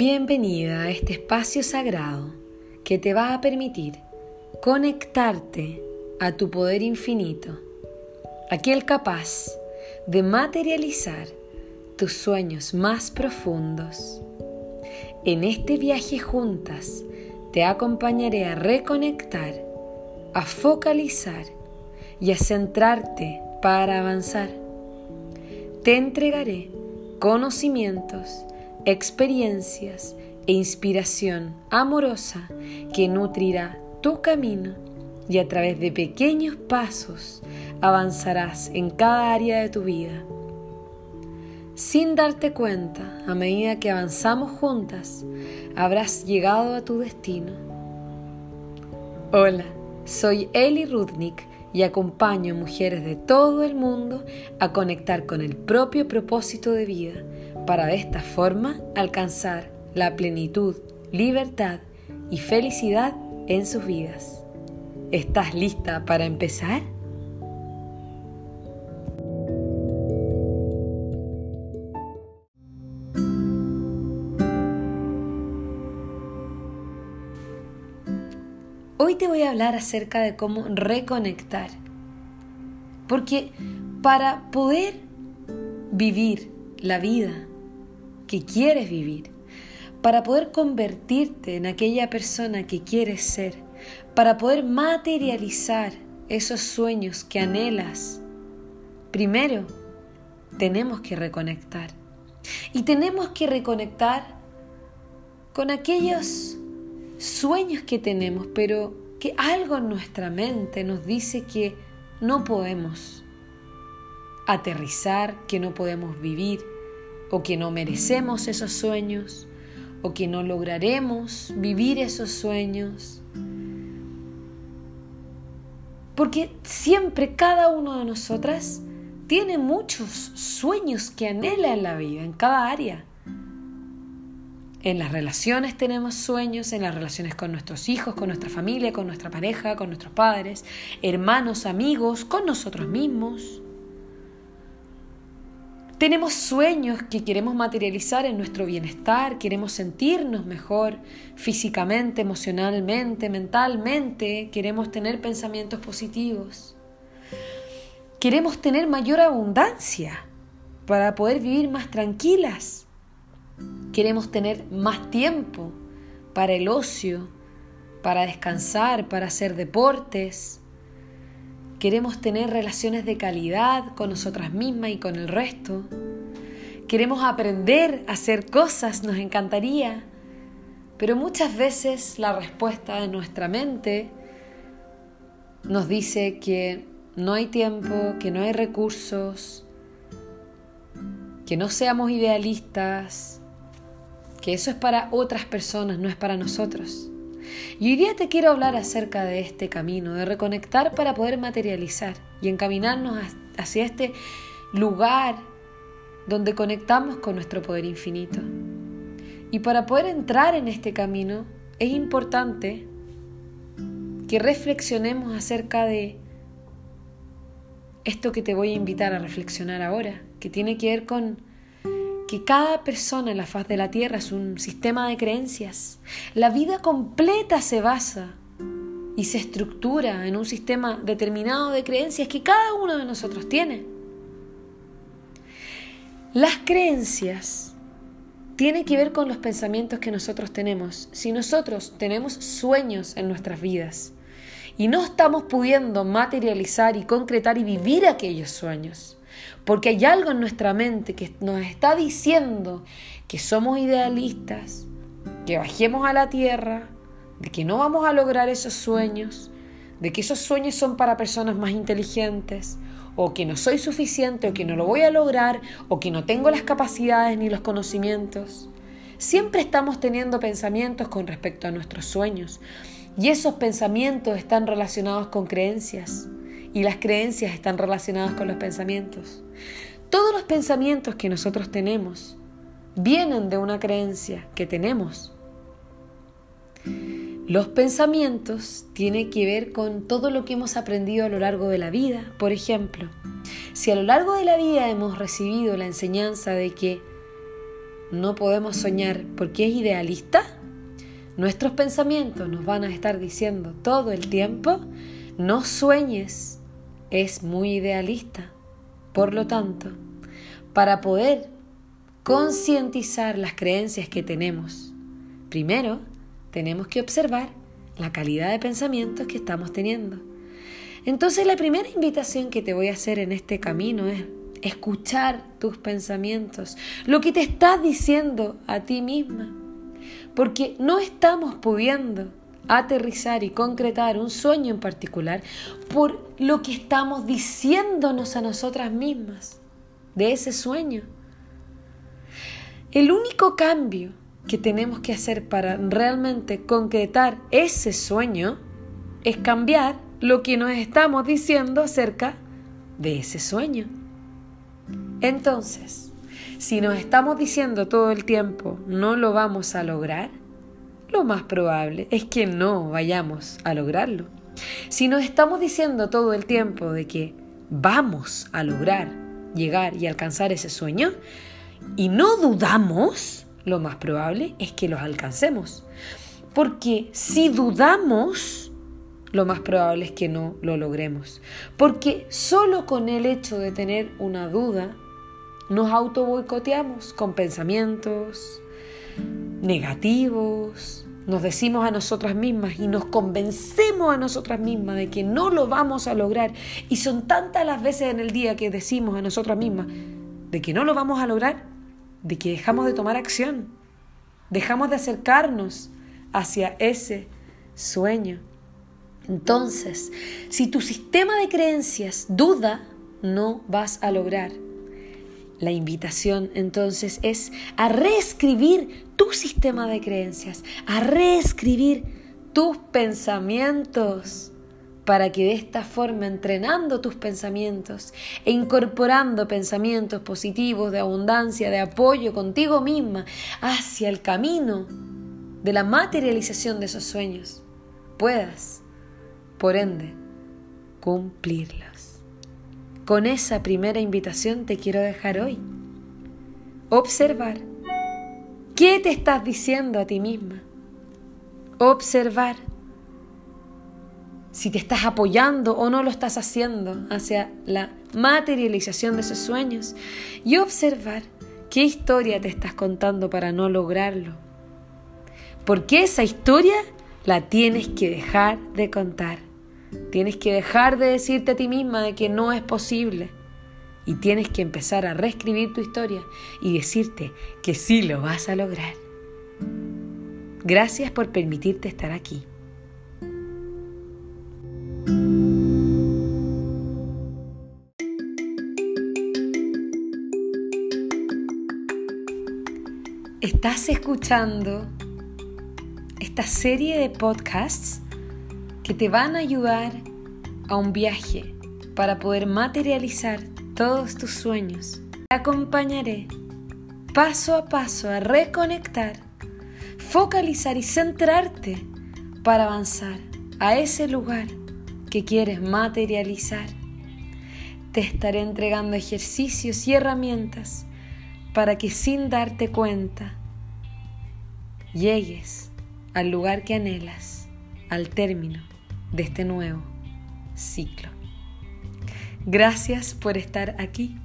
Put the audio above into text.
Bienvenida a este espacio sagrado que te va a permitir conectarte a tu poder infinito, aquel capaz de materializar tus sueños más profundos. En este viaje juntas te acompañaré a reconectar, a focalizar y a centrarte para avanzar. Te entregaré conocimientos, experiencias e inspiración amorosa que nutrirá tu camino y a través de pequeños pasos avanzarás en cada área de tu vida. Sin darte cuenta, a medida que avanzamos juntas, habrás llegado a tu destino. Hola, soy Eli Rudnick y acompaño a mujeres de todo el mundo a conectar con el propio propósito de vida para de esta forma alcanzar la plenitud, libertad y felicidad en sus vidas. ¿Estás lista para empezar? Hoy te voy a hablar acerca de cómo reconectar. Porque para poder vivir la vida que quieres vivir, para poder convertirte en aquella persona que quieres ser, para poder materializar esos sueños que anhelas, primero tenemos que reconectar. Y tenemos que reconectar con aquellos sueños que tenemos, pero que algo en nuestra mente nos dice que no podemos aterrizar, que no podemos vivir, o que no merecemos esos sueños, o que no lograremos vivir esos sueños. Porque siempre cada uno de nosotras tiene muchos sueños que anhela en la vida, en cada área. En las relaciones tenemos sueños, en las relaciones con nuestros hijos, con nuestra familia, con nuestra pareja, con nuestros padres, hermanos, amigos, con nosotros mismos. Tenemos sueños que queremos materializar en nuestro bienestar, queremos sentirnos mejor físicamente, emocionalmente, mentalmente, queremos tener pensamientos positivos. Queremos tener mayor abundancia para poder vivir más tranquilas. Queremos tener más tiempo para el ocio, para descansar, para hacer deportes. Queremos tener relaciones de calidad con nosotras mismas y con el resto. Queremos aprender a hacer cosas, nos encantaría. Pero muchas veces la respuesta de nuestra mente nos dice que no hay tiempo, que no hay recursos, que no seamos idealistas, que eso es para otras personas, no es para nosotros. Y hoy día te quiero hablar acerca de este camino, de reconectar para poder materializar y encaminarnos hacia este lugar donde conectamos con nuestro poder infinito. Y para poder entrar en este camino es importante que reflexionemos acerca de esto que te voy a invitar a reflexionar ahora, que tiene que ver con que cada persona en la faz de la Tierra es un sistema de creencias. La vida completa se basa y se estructura en un sistema determinado de creencias que cada uno de nosotros tiene. Las creencias tienen que ver con los pensamientos que nosotros tenemos. Si nosotros tenemos sueños en nuestras vidas y no estamos pudiendo materializar y concretar y vivir aquellos sueños, porque hay algo en nuestra mente que nos está diciendo que somos idealistas, que bajemos a la tierra, de que no vamos a lograr esos sueños, de que esos sueños son para personas más inteligentes, o que no soy suficiente, o que no lo voy a lograr, o que no tengo las capacidades ni los conocimientos. Siempre estamos teniendo pensamientos con respecto a nuestros sueños, y esos pensamientos están relacionados con creencias y las creencias están relacionadas con los pensamientos. Todos los pensamientos que nosotros tenemos vienen de una creencia que tenemos. Los pensamientos tienen que ver con todo lo que hemos aprendido a lo largo de la vida. Por ejemplo, si a lo largo de la vida hemos recibido la enseñanza de que no podemos soñar porque es idealista, nuestros pensamientos nos van a estar diciendo todo el tiempo, no sueñes, es muy idealista. Por lo tanto, para poder concientizar las creencias que tenemos, primero tenemos que observar la calidad de pensamientos que estamos teniendo. Entonces la primera invitación que te voy a hacer en este camino es escuchar tus pensamientos, lo que te estás diciendo a ti misma, porque no estamos pudiendo aterrizar y concretar un sueño en particular por lo que estamos diciéndonos a nosotras mismas de ese sueño. El único cambio que tenemos que hacer para realmente concretar ese sueño es cambiar lo que nos estamos diciendo acerca de ese sueño. Entonces, si nos estamos diciendo todo el tiempo no lo vamos a lograr, lo más probable es que no vayamos a lograrlo. Si nos estamos diciendo todo el tiempo de que vamos a lograr llegar y alcanzar ese sueño y no dudamos, lo más probable es que los alcancemos. Porque si dudamos, lo más probable es que no lo logremos. Porque solo con el hecho de tener una duda, nos auto boicoteamos con pensamientos negativos, nos decimos a nosotras mismas y nos convencemos a nosotras mismas de que no lo vamos a lograr. Y son tantas las veces en el día que decimos a nosotras mismas de que no lo vamos a lograr, de que dejamos de tomar acción, dejamos de acercarnos hacia ese sueño. Entonces, si tu sistema de creencias duda, no vas a lograr la invitación entonces es a reescribir tu sistema de creencias, a reescribir tus pensamientos para que de esta forma, entrenando tus pensamientos e incorporando pensamientos positivos de abundancia, de apoyo contigo misma hacia el camino de la materialización de esos sueños, puedas, por ende, cumplirlos. Con esa primera invitación te quiero dejar hoy. Observar. ¿Qué te estás diciendo a ti misma? Observar si te estás apoyando o no lo estás haciendo hacia la materialización de esos sueños y observar qué historia te estás contando para no lograrlo. Porque esa historia la tienes que dejar de contar. Tienes que dejar de decirte a ti misma de que no es posible. Y tienes que empezar a reescribir tu historia y decirte que sí lo vas a lograr. Gracias por permitirte estar aquí. Estás escuchando esta serie de podcasts que te van a ayudar a un viaje para poder materializar todos tus sueños. Te acompañaré paso a paso a reconectar, focalizar y centrarte para avanzar a ese lugar que quieres materializar. Te estaré entregando ejercicios y herramientas para que sin darte cuenta llegues al lugar que anhelas, al término de este nuevo ciclo. Gracias por estar aquí